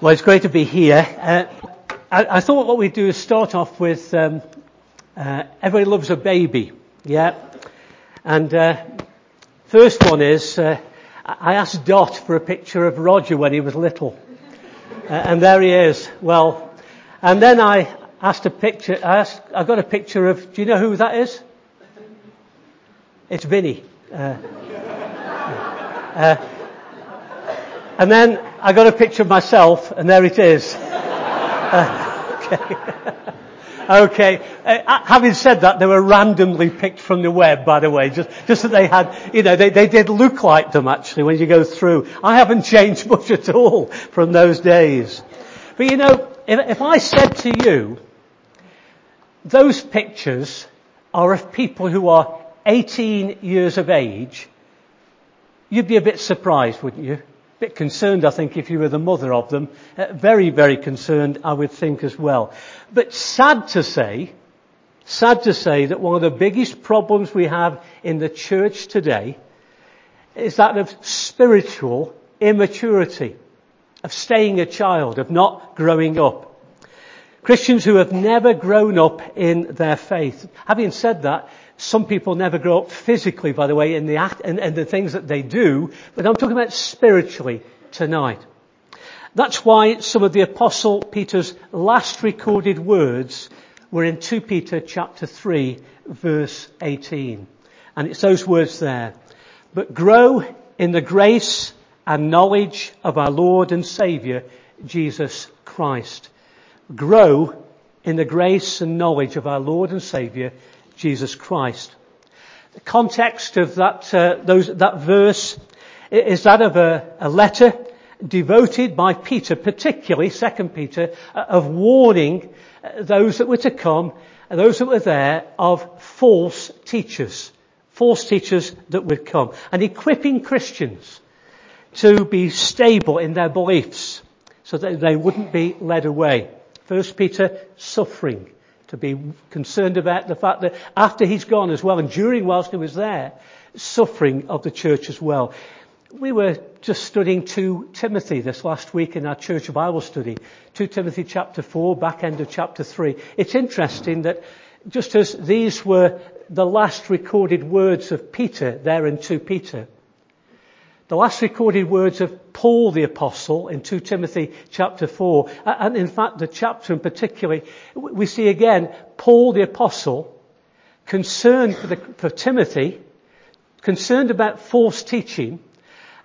Well, it's great to be here. Uh, I, I, thought what we'd do is start off with um, uh, Everybody Loves a Baby. Yeah. And uh, first one is uh, I asked Dot for a picture of Roger when he was little. Uh, and there he is. Well, and then I asked a picture, I, asked, I got a picture of, do you know who that is? It's Vinny. And then I got a picture of myself, and there it is. Uh, okay. okay. Uh, having said that, they were randomly picked from the web, by the way, just, just that they had, you know, they, they did look like them actually when you go through. I haven't changed much at all from those days. But you know, if, if I said to you, those pictures are of people who are 18 years of age, you'd be a bit surprised, wouldn't you? Bit concerned, I think, if you were the mother of them. Uh, very, very concerned, I would think as well. But sad to say, sad to say that one of the biggest problems we have in the church today is that of spiritual immaturity, of staying a child, of not growing up. Christians who have never grown up in their faith. Having said that, some people never grow up physically, by the way, in the act and, and the things that they do, but I'm talking about spiritually tonight. That's why some of the apostle Peter's last recorded words were in 2 Peter chapter 3 verse 18. And it's those words there. But grow in the grace and knowledge of our Lord and Saviour, Jesus Christ. Grow in the grace and knowledge of our Lord and Saviour, Jesus Christ. The context of that, uh, those, that verse is that of a, a, letter devoted by Peter, particularly, 2 Peter, uh, of warning uh, those that were to come, those that were there, of false teachers. False teachers that would come. And equipping Christians to be stable in their beliefs so that they wouldn't be led away. First Peter, suffering to be concerned about the fact that after he's gone as well and during whilst he was there, suffering of the church as well. We were just studying 2 Timothy this last week in our church Bible study. 2 Timothy chapter 4, back end of chapter 3. It's interesting that just as these were the last recorded words of Peter there in 2 Peter, the last recorded words of Paul the Apostle in 2 Timothy chapter 4, and in fact the chapter in particular, we see again Paul the Apostle concerned for, the, for Timothy, concerned about false teaching,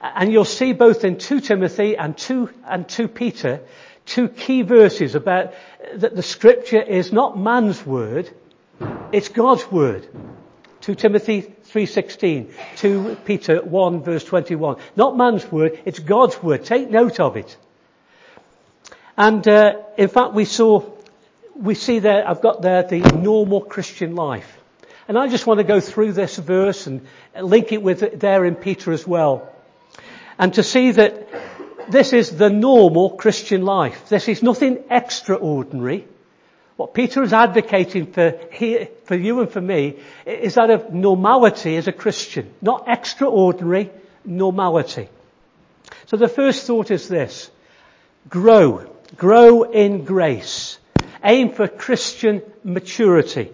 and you'll see both in 2 Timothy and 2, and 2 Peter, two key verses about that the scripture is not man's word, it's God's word. 2 Timothy 3.16, 2 Peter 1 verse 21. Not man's word, it's God's word. Take note of it. And uh, in fact we saw, we see there, I've got there the normal Christian life. And I just want to go through this verse and link it with there in Peter as well. And to see that this is the normal Christian life. This is nothing extraordinary. What Peter is advocating for, for you and for me is that of normality as a Christian, not extraordinary normality. So the first thought is this. Grow. Grow in grace. Aim for Christian maturity.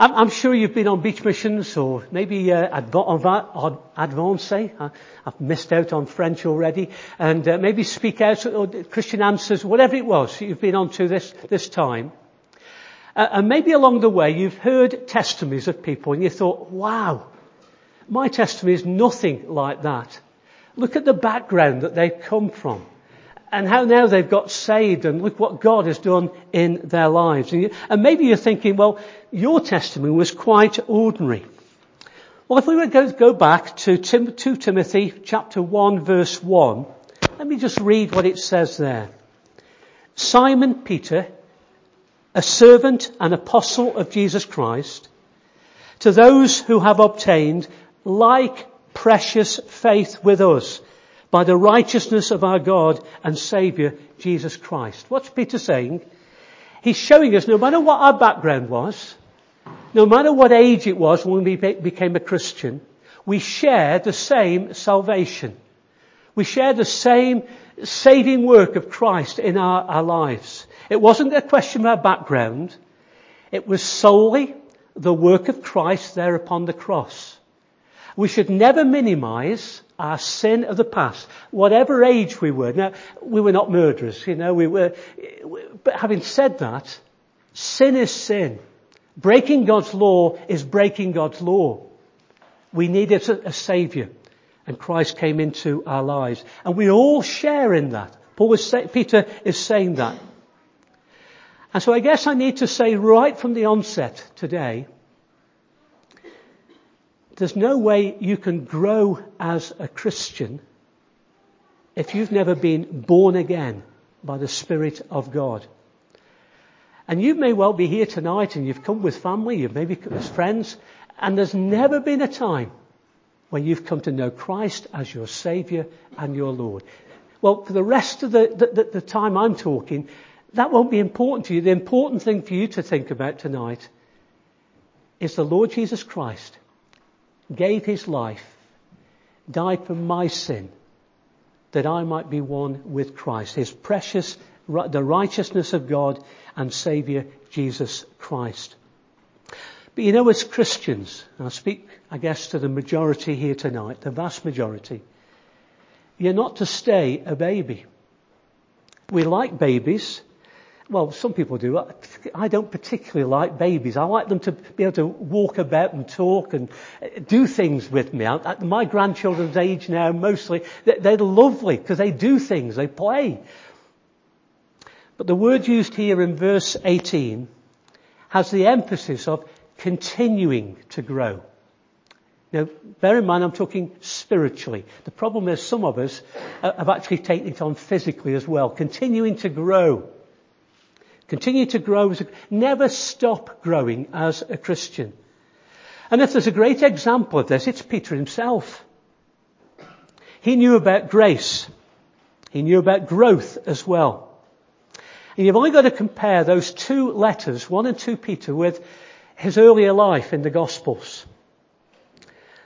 I'm, I'm, sure you've been on beach missions or maybe uh, advance. I've missed out on French already. And uh, maybe speak out or Christian answers, whatever it was you've been on to this, this time. Uh, and maybe along the way you've heard testimonies of people and you thought, wow, my testimony is nothing like that. Look at the background that they've come from and how now they've got saved and look what God has done in their lives. And, you, and maybe you're thinking, well, your testimony was quite ordinary. Well, if we were to go back to 2 Timothy chapter 1 verse 1, let me just read what it says there. Simon Peter, a servant and apostle of Jesus Christ, to those who have obtained like precious faith with us by the righteousness of our God and Saviour, Jesus Christ. What's Peter saying? He's showing us no matter what our background was, no matter what age it was when we became a Christian, we share the same salvation. We share the same saving work of Christ in our, our lives. It wasn't a question of our background. It was solely the work of Christ there upon the cross. We should never minimize our sin of the past, whatever age we were. Now, we were not murderers, you know, we were, but having said that, sin is sin. Breaking God's law is breaking God's law. We needed a, a savior and Christ came into our lives. And we all share in that. Paul was say, Peter is saying that. And so I guess I need to say right from the onset today, there's no way you can grow as a Christian if you've never been born again by the Spirit of God. And you may well be here tonight and you've come with family, you've maybe come with friends, and there's never been a time when you've come to know Christ as your Saviour and your Lord. Well, for the rest of the, the, the, time I'm talking, that won't be important to you. The important thing for you to think about tonight is the Lord Jesus Christ gave his life, died for my sin, that I might be one with Christ, his precious, the righteousness of God and Saviour Jesus Christ. But you know, as Christians, I speak, I guess, to the majority here tonight, the vast majority, you're not to stay a baby. We like babies, well, some people do. I don't particularly like babies. I like them to be able to walk about and talk and uh, do things with me. At my grandchildren's age now, mostly, they're lovely because they do things, they play. But the word used here in verse 18 has the emphasis of continuing to grow. Now, bear in mind, I'm talking spiritually. The problem is some of us uh, have actually taken it on physically as well, continuing to grow. Continue to grow. Never stop growing as a Christian. And if there's a great example of this, it's Peter himself. He knew about grace. He knew about growth as well. And you've only got to compare those two letters, 1 and 2 Peter, with his earlier life in the Gospels.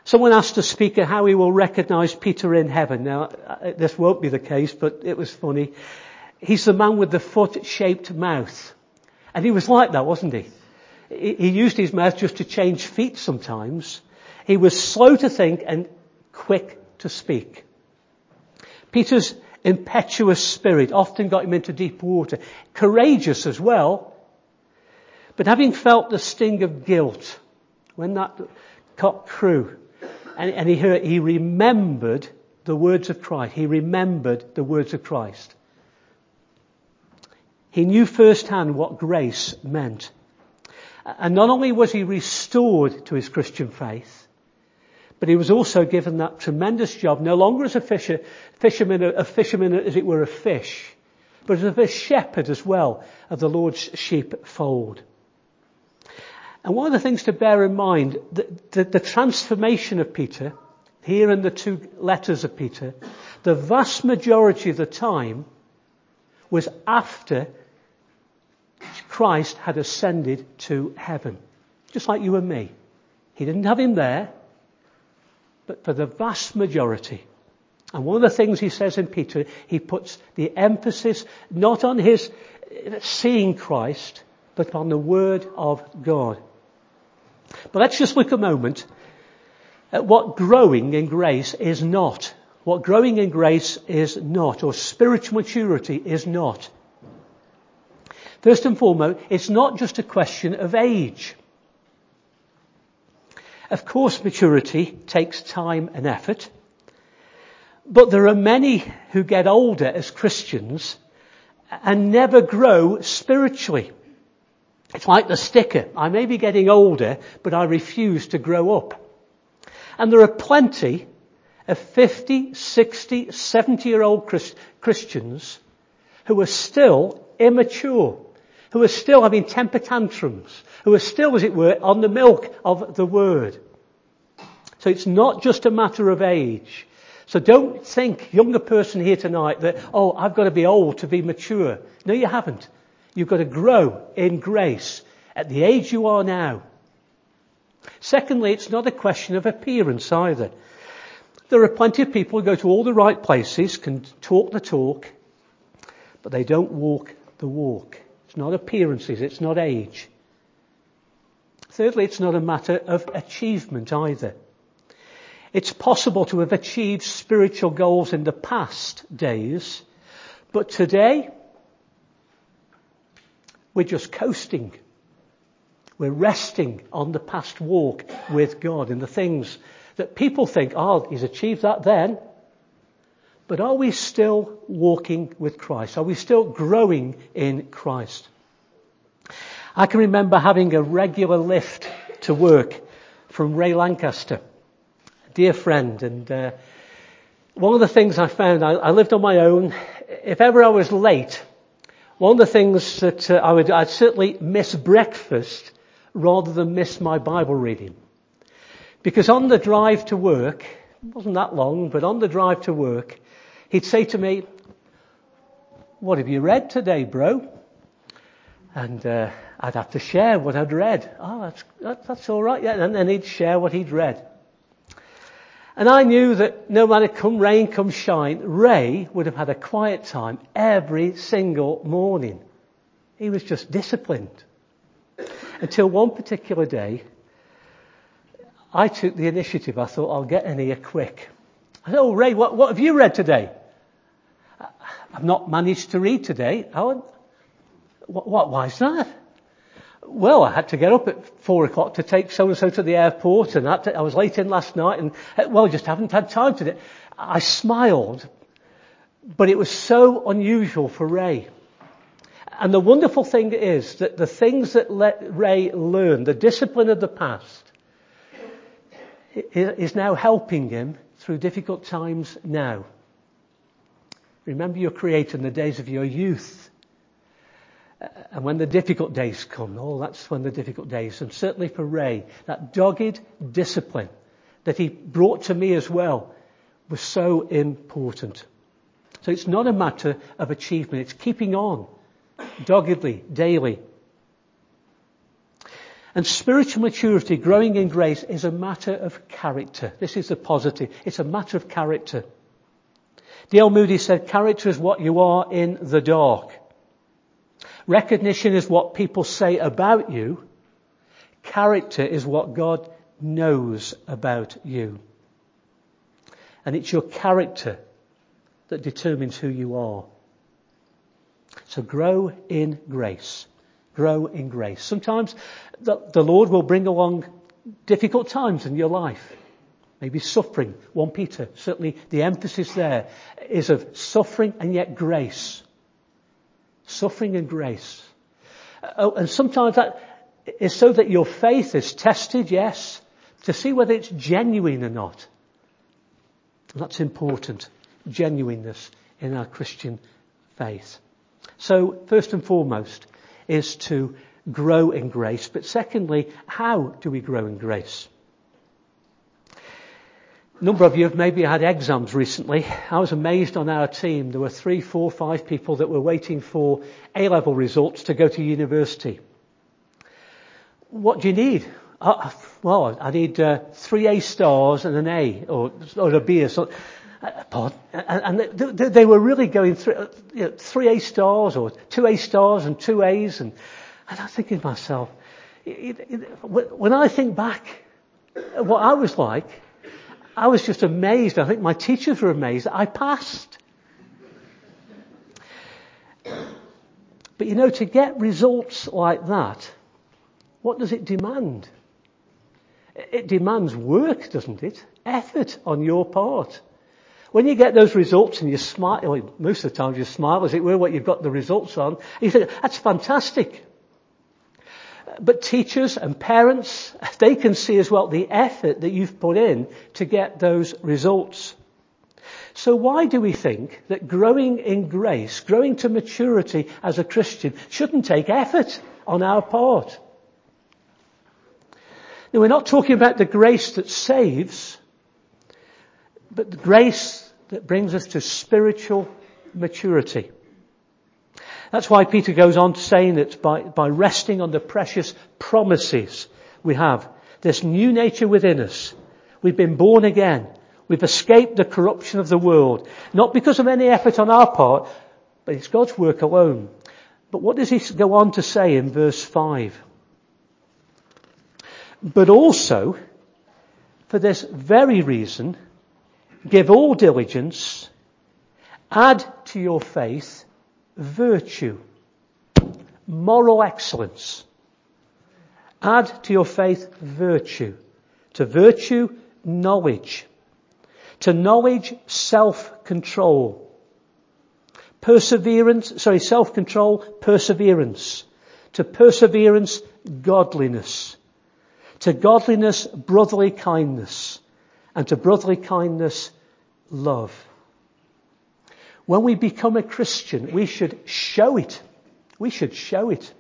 Someone asked the speaker how he will recognize Peter in heaven. Now, uh, this won't be the case, but it was funny. He's the man with the foot-shaped mouth. And he was like that, wasn't he? He used his mouth just to change feet sometimes. He was slow to think and quick to speak. Peter's impetuous spirit often got him into deep water. Courageous as well. But having felt the sting of guilt when that cock crew and, and he heard, he remembered the words of Christ. He remembered the words of Christ. He knew firsthand what grace meant. And not only was he restored to his Christian faith, but he was also given that tremendous job, no longer as a fisher, fisherman, a fisherman as it were of fish, but as a shepherd as well of the Lord's sheepfold. And one of the things to bear in mind, the, the, the transformation of Peter, here in the two letters of Peter, the vast majority of the time was after Christ had ascended to heaven. Just like you and me. He didn't have him there, but for the vast majority. And one of the things he says in Peter, he puts the emphasis not on his seeing Christ, but on the Word of God. But let's just look a moment at what growing in grace is not. What growing in grace is not, or spiritual maturity is not. First and foremost, it's not just a question of age. Of course, maturity takes time and effort. But there are many who get older as Christians and never grow spiritually. It's like the sticker. I may be getting older, but I refuse to grow up. And there are plenty of 50, 60, 70 year old Christians who are still immature who are still having temper tantrums, who are still, as it were, on the milk of the word. So it's not just a matter of age. So don't think, younger person here tonight, that, oh, I've got to be old to be mature. No, you haven't. You've got to grow in grace at the age you are now. Secondly, it's not a question of appearance either. There are plenty of people who go to all the right places, can talk the talk, but they don't walk the walk. It's not appearances, it's not age. Thirdly, it's not a matter of achievement either. It's possible to have achieved spiritual goals in the past days, but today, we're just coasting. We're resting on the past walk with God in the things that people think, oh, he's achieved that then. But are we still walking with Christ? Are we still growing in Christ? I can remember having a regular lift to work from Ray Lancaster, dear friend, and uh, one of the things I found, I, I, lived on my own. If ever I was late, one of the things that uh, I would, I'd certainly miss breakfast rather than miss my Bible reading. Because on the drive to work, it wasn't that long, but on the drive to work, he'd say to me, what have you read today, bro? And uh, I'd have to share what I'd read. Oh, that's, that, that's all right. Yeah. And then he'd share what he'd read. And I knew that no matter come rain, come shine, Ray would have had a quiet time every single morning. He was just disciplined. Until one particular day, I took the initiative. I thought, I'll get in here quick. I said, oh, Ray, what, what have you read today? I've not managed to read today. Oh, what, what, why is that? Well, I had to get up at four o'clock to take so and so to the airport, and I was late in last night, and uh, well, just haven't had time to. I smiled, but it was so unusual for Ray. And the wonderful thing is that the things that let Ray learn, the discipline of the past, is now helping him through difficult times now. Remember your Creator in the days of your youth. Uh, and when the difficult days come, oh, that's when the difficult days, and certainly for Ray, that dogged discipline that he brought to me as well was so important. So it's not a matter of achievement, it's keeping on doggedly, daily. And spiritual maturity, growing in grace, is a matter of character. This is the positive. It's a matter of character. D.L. Moody said, character is what you are in the dark. Recognition is what people say about you. Character is what God knows about you. And it's your character that determines who you are. So grow in grace. Grow in grace. Sometimes the, the Lord will bring along difficult times in your life. Maybe suffering. 1 Peter, certainly the emphasis there is of suffering and yet grace. Suffering and grace. Oh, and sometimes that is so that your faith is tested, yes, to see whether it's genuine or not. That's important. Genuineness in our Christian faith. So, first and foremost, is to grow in grace. But secondly, how do we grow in grace? A number of you have maybe had exams recently. I was amazed on our team. There were three, four, five people that were waiting for A-level results to go to university. What do you need? Uh, well, I need uh, three A stars and an A, or, or a B or something. Uh, and they were really going through uh, you know, three A stars or two A stars and two A's, and, and I'm thinking to myself, when I think back, what I was like, I was just amazed. I think my teachers were amazed that I passed. But you know, to get results like that, what does it demand? It demands work, doesn't it? Effort on your part. When you get those results and you smile, most of the time you smile as it were what you've got the results on, you think, that's fantastic. But teachers and parents, they can see as well the effort that you've put in to get those results. So why do we think that growing in grace, growing to maturity as a Christian shouldn't take effort on our part? Now we're not talking about the grace that saves, but the grace that brings us to spiritual maturity. That's why Peter goes on saying that by, by resting on the precious promises we have, this new nature within us, we've been born again, We've escaped the corruption of the world. Not because of any effort on our part, but it's God's work alone. But what does he go on to say in verse 5? But also, for this very reason, give all diligence, add to your faith virtue, moral excellence. Add to your faith virtue. To virtue, knowledge. To knowledge, self-control. Perseverance, sorry, self-control, perseverance. To perseverance, godliness. To godliness, brotherly kindness. And to brotherly kindness, love. When we become a Christian, we should show it. We should show it.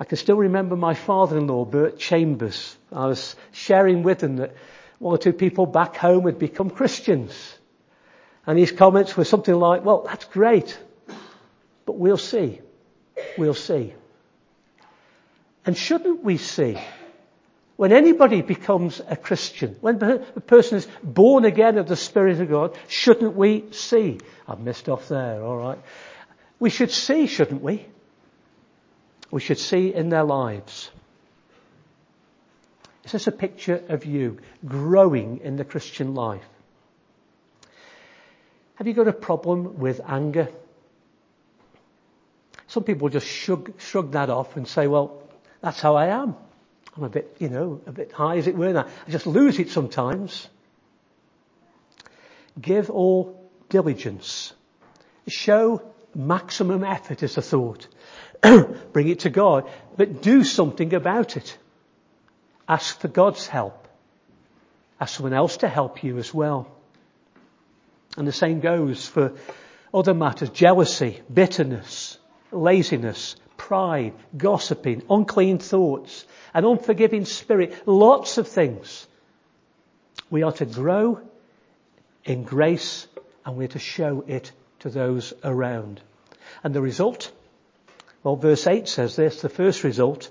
I can still remember my father-in-law, Bert Chambers. I was sharing with him that one or two people back home had become Christians. And his comments were something like, well, that's great, but we'll see. We'll see. And shouldn't we see? When anybody becomes a Christian, when a person is born again of the Spirit of God, shouldn't we see? I've missed off there, alright. We should see, shouldn't we? we should see in their lives. Is this a picture of you growing in the Christian life? Have you got a problem with anger? Some people just shrug, shrug that off and say, well, that's how I am. I'm a bit, you know, a bit high as it were. I just lose it sometimes. Give all diligence. Show maximum effort is the thought. Bring it to God, but do something about it. Ask for God's help. Ask someone else to help you as well. And the same goes for other matters, jealousy, bitterness, laziness, pride, gossiping, unclean thoughts, an unforgiving spirit, lots of things. We are to grow in grace and we're to show it to those around. And the result? Well, verse 8 says this, the first result.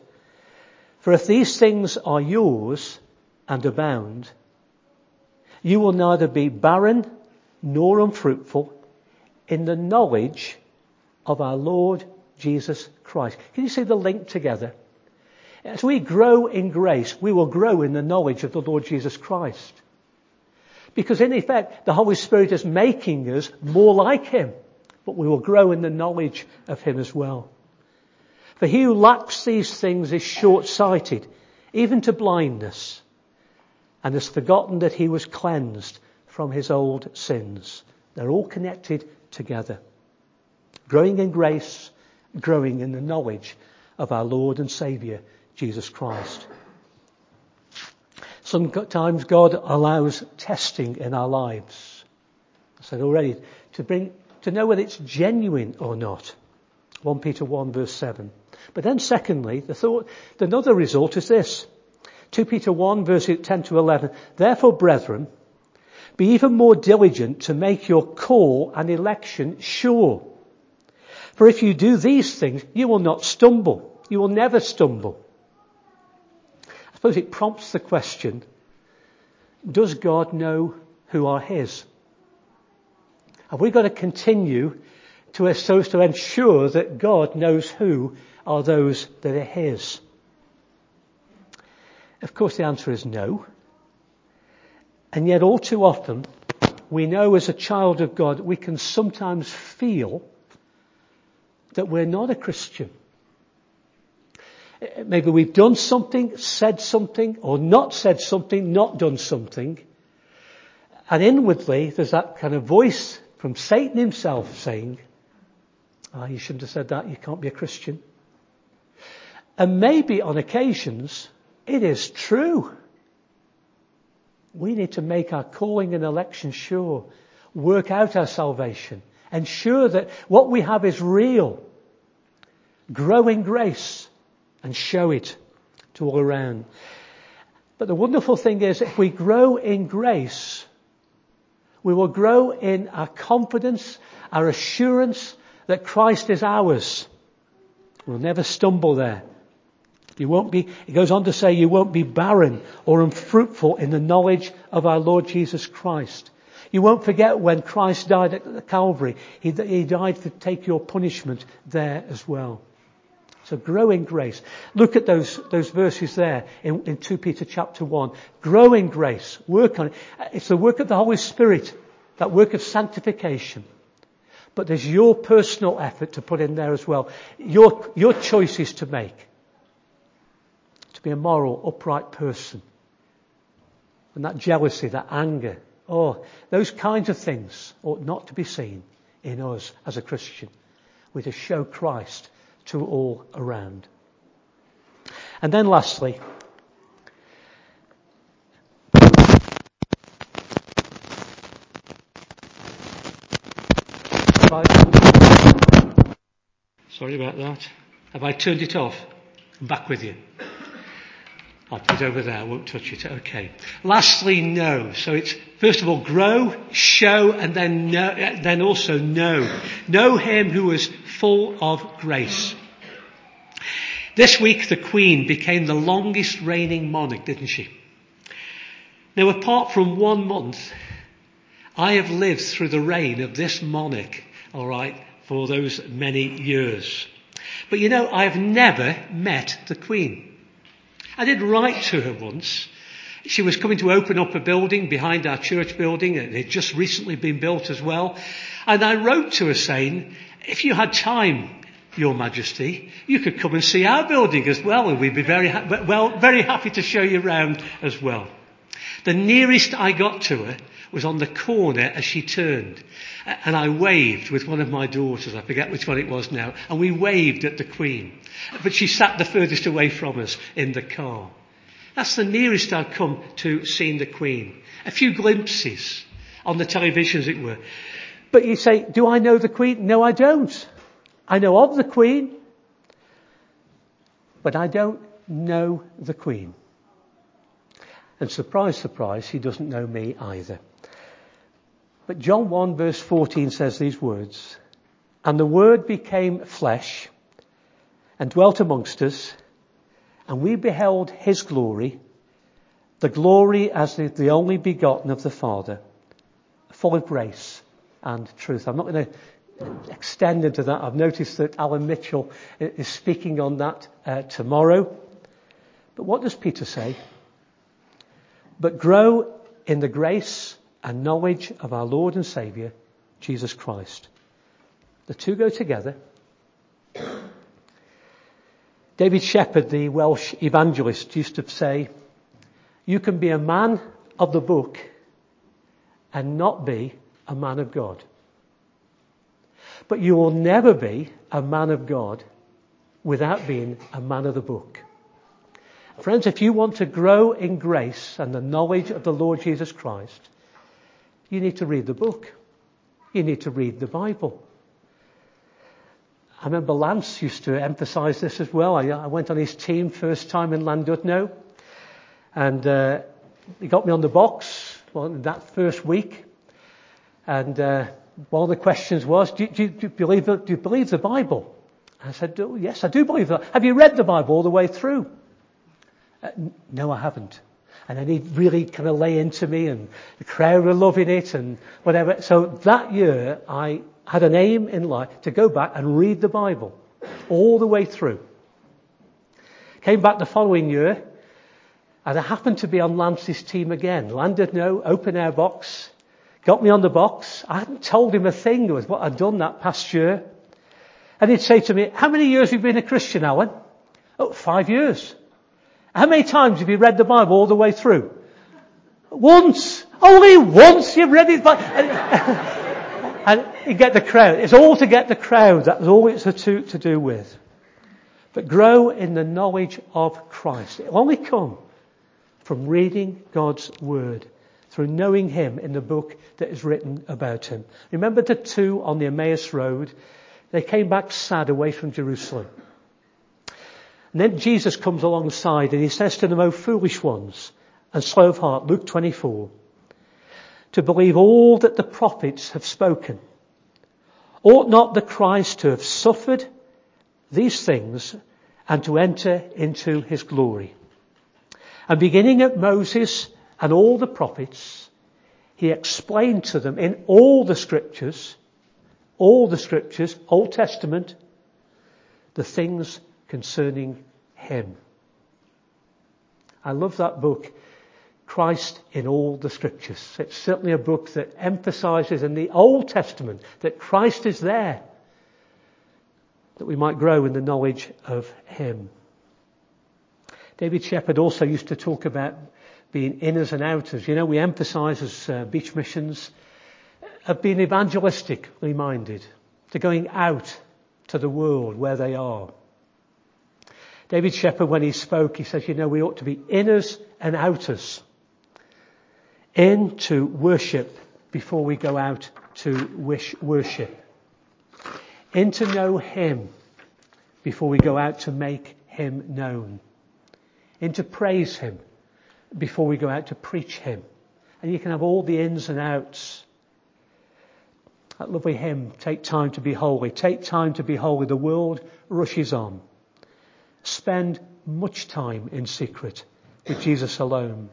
For if these things are yours and abound, you will neither be barren nor unfruitful in the knowledge of our Lord Jesus Christ. Can you see the link together? As we grow in grace, we will grow in the knowledge of the Lord Jesus Christ. Because in effect, the Holy Spirit is making us more like Him, but we will grow in the knowledge of Him as well. For he who lacks these things is short-sighted, even to blindness, and has forgotten that he was cleansed from his old sins. They're all connected together. Growing in grace, growing in the knowledge of our Lord and Saviour, Jesus Christ. Sometimes God allows testing in our lives. I said already, to bring, to know whether it's genuine or not. 1 Peter 1 verse 7. But then secondly, the thought, another result is this. 2 Peter 1 verse 10 to 11. Therefore, brethren, be even more diligent to make your call and election sure. For if you do these things, you will not stumble. You will never stumble. Suppose it prompts the question, does God know who are His? Have we got to continue to, so as to ensure that God knows who are those that are His? Of course the answer is no. And yet all too often, we know as a child of God, we can sometimes feel that we're not a Christian. Maybe we've done something, said something, or not said something, not done something. And inwardly, there's that kind of voice from Satan himself saying, ah, oh, you shouldn't have said that, you can't be a Christian. And maybe on occasions, it is true. We need to make our calling and election sure, work out our salvation, ensure that what we have is real, grow in grace, and show it to all around. But the wonderful thing is, if we grow in grace, we will grow in our confidence, our assurance that Christ is ours. We'll never stumble there. You won't be, it goes on to say you won't be barren or unfruitful in the knowledge of our Lord Jesus Christ. You won't forget when Christ died at Calvary. He, he died to take your punishment there as well. So grow in grace. Look at those, those verses there in, in 2 Peter chapter 1. Grow in grace. Work on it. It's the work of the Holy Spirit, that work of sanctification. But there's your personal effort to put in there as well. Your, your choices to make. To be a moral, upright person. And that jealousy, that anger, oh, those kinds of things ought not to be seen in us as a Christian. We're to show Christ to all around. And then lastly, Sorry about that. Have I turned it off? I'm back with you. I'll put it over there. I won't touch it. Okay. Lastly, know. So it's first of all grow, show, and then know, then also know. Know him who is full of grace. This week, the Queen became the longest reigning monarch, didn't she? Now, apart from one month, I have lived through the reign of this monarch, all right, for those many years. But you know, I have never met the Queen. I did write to her once. She was coming to open up a building behind our church building. It had just recently been built as well. And I wrote to her saying, if you had time, Your Majesty, you could come and see our building as well and we'd be very, ha- well, very happy to show you around as well. The nearest I got to her was on the corner as she turned. And I waved with one of my daughters, I forget which one it was now, and we waved at the Queen. But she sat the furthest away from us in the car. That's the nearest I've come to seeing the Queen. A few glimpses on the television, as it were. But you say, do I know the Queen? No, I don't. I know of the Queen, but I don't know the Queen. And surprise, surprise, he doesn't know me either. But John 1 verse 14 says these words, And the Word became flesh and dwelt amongst us, and we beheld His glory, the glory as the, only begotten of the Father, full of grace and truth. I'm not going to extend into that. I've noticed that Alan Mitchell is speaking on that uh, tomorrow. But what does Peter say? but grow in the grace and knowledge of our Lord and Saviour, Jesus Christ. The two go together. David Shepherd, the Welsh evangelist, used to say, you can be a man of the book and not be a man of God. But you will never be a man of God without being a man of the book. Friends, if you want to grow in grace and the knowledge of the Lord Jesus Christ, you need to read the book. You need to read the Bible. I remember Lance used to emphasize this as well. I, I went on his team first time in Llandudno and uh, he got me on the box well, that first week. And uh, one of the questions was, do, do, do, you believe, do you believe the Bible? I said, oh, yes, I do believe that. Have you read the Bible all the way through? Uh, no, I haven't. And then he'd really kind of lay into me and the crowd were loving it and whatever. So that year I had an aim in life to go back and read the Bible all the way through. Came back the following year and I happened to be on Lance's team again. Llandudno open air box. Got me on the box. I hadn't told him a thing was what I'd done that past year. And he'd say to me, how many years have you been a Christian, Alan? Oh, five years. How many times have you read the Bible all the way through? Once. Only once you've read it. and you get the crowd. It's all to get the crowd. That's all it's to, to do with. But grow in the knowledge of Christ. It will only come from reading God's Word, through knowing Him in the book that is written about Him. Remember the two on the Emmaus Road? They came back sad away from Jerusalem. And then Jesus comes alongside and he says to them, O foolish ones and slow of heart, Luke 24, to believe all that the prophets have spoken. Ought not the Christ to have suffered these things and to enter into his glory. And beginning at Moses and all the prophets, he explained to them in all the scriptures, all the scriptures, Old Testament, the things concerning him. I love that book, Christ in all the scriptures. It's certainly a book that emphasizes in the Old Testament that Christ is there, that we might grow in the knowledge of him. David Shepherd also used to talk about being inners and outers. You know, we emphasize as uh, beach missions of being evangelistically minded, to going out to the world where they are. David Shepherd, when he spoke, he says, you know, we ought to be inners and outers. In to worship before we go out to wish worship. In to know Him before we go out to make Him known in to praise Him before we go out to preach Him. And you can have all the ins and outs. That lovely hymn, take time to be holy. Take time to be holy. The world rushes on. Spend much time in secret with Jesus alone.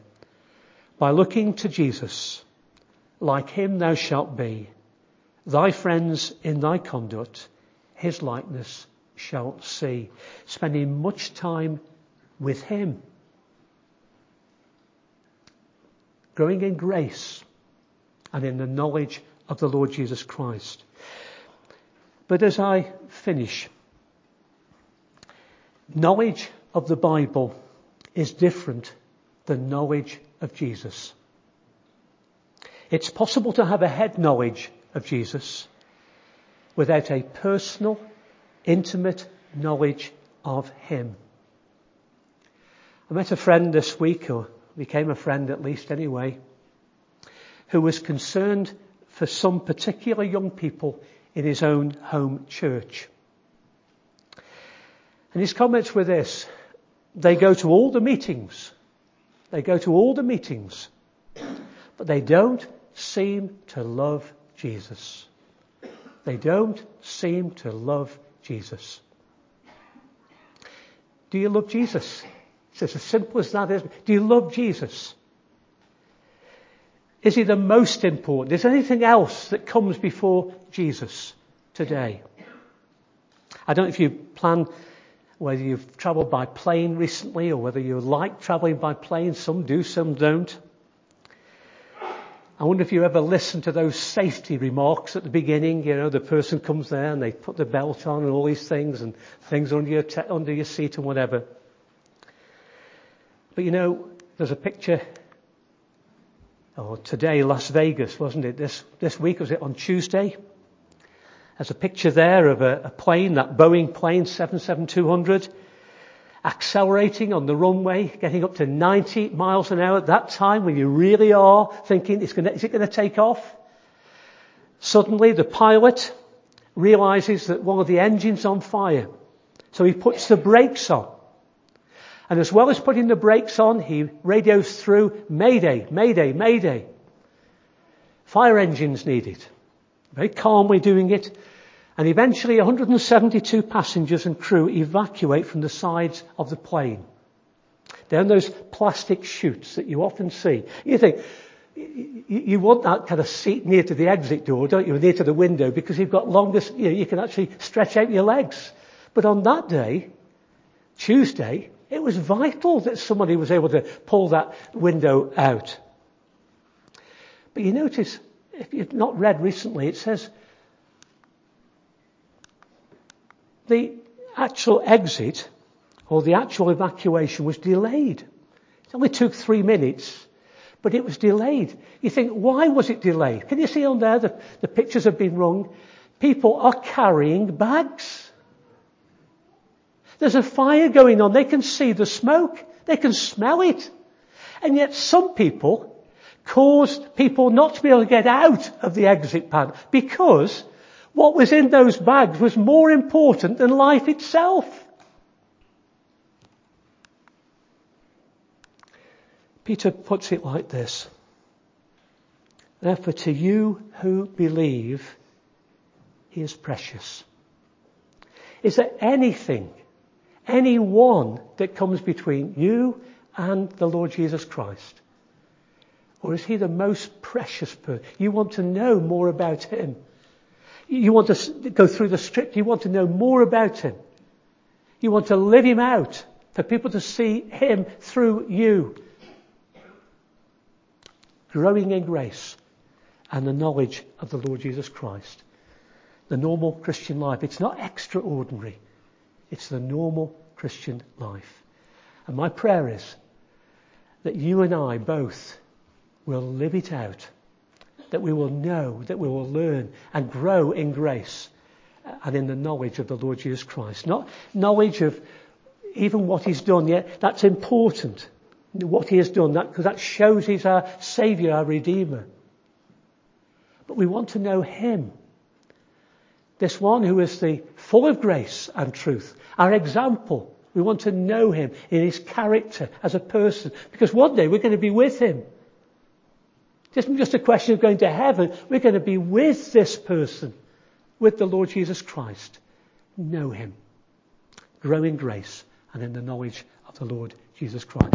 By looking to Jesus, like him thou shalt be. Thy friends in thy conduct, his likeness shalt see. Spending much time with Him. Growing in grace and in the knowledge of the Lord Jesus Christ. But as I finish, knowledge of the Bible is different than knowledge of Jesus. It's possible to have a head knowledge of Jesus without a personal, intimate knowledge of Him. I met a friend this week, or became a friend at least anyway, who was concerned for some particular young people in his own home church. And his comments were this. They go to all the meetings. They go to all the meetings. But they don't seem to love Jesus. They don't seem to love Jesus. Do you love Jesus? It's as simple as that, isn't it? Do you love Jesus? Is he the most important? Is there anything else that comes before Jesus today? I don't know if you plan whether you've travelled by plane recently or whether you like travelling by plane. Some do, some don't. I wonder if you ever listen to those safety remarks at the beginning. You know, the person comes there and they put the belt on and all these things and things under your, te- under your seat and whatever. But you know, there's a picture, oh, today, Las Vegas, wasn't it? This, this week, was it on Tuesday? There's a picture there of a, a plane, that Boeing plane 77200, accelerating on the runway, getting up to 90 miles an hour at that time when you really are thinking, is, gonna, is it going to take off? Suddenly the pilot realizes that one of the engines on fire. So he puts the brakes on. And as well as putting the brakes on, he radios through Mayday, Mayday, Mayday. Fire engines needed. Very calmly doing it. And eventually 172 passengers and crew evacuate from the sides of the plane. Down those plastic chutes that you often see. You think, you want that kind of seat near to the exit door, don't you? Near to the window because you've got longest, you know, you can actually stretch out your legs. But on that day, Tuesday, it was vital that somebody was able to pull that window out. But you notice, if you've not read recently, it says the actual exit or the actual evacuation was delayed. It only took three minutes, but it was delayed. You think, why was it delayed? Can you see on there the, the pictures have been wrong? People are carrying bags. There's a fire going on. They can see the smoke. They can smell it. And yet some people caused people not to be able to get out of the exit pan because what was in those bags was more important than life itself. Peter puts it like this. Therefore to you who believe, he is precious. Is there anything anyone that comes between you and the Lord Jesus Christ? Or is he the most precious person? You want to know more about him. You want to go through the script. You want to know more about him. You want to live him out for people to see him through you. Growing in grace and the knowledge of the Lord Jesus Christ. The normal Christian life. It's not extraordinary. It's the normal Christian life. And my prayer is that you and I both will live it out. That we will know, that we will learn and grow in grace and in the knowledge of the Lord Jesus Christ. Not knowledge of even what he's done yet. That's important. What he has done, that, because that shows he's our Saviour, our Redeemer. But we want to know him. This one who is the full of grace and truth. Our example. We want to know him in his character as a person. Because one day we're going to be with him. Isn't just a question of going to heaven. We're going to be with this person, with the Lord Jesus Christ. Know him. Grow in grace and in the knowledge of the Lord Jesus Christ.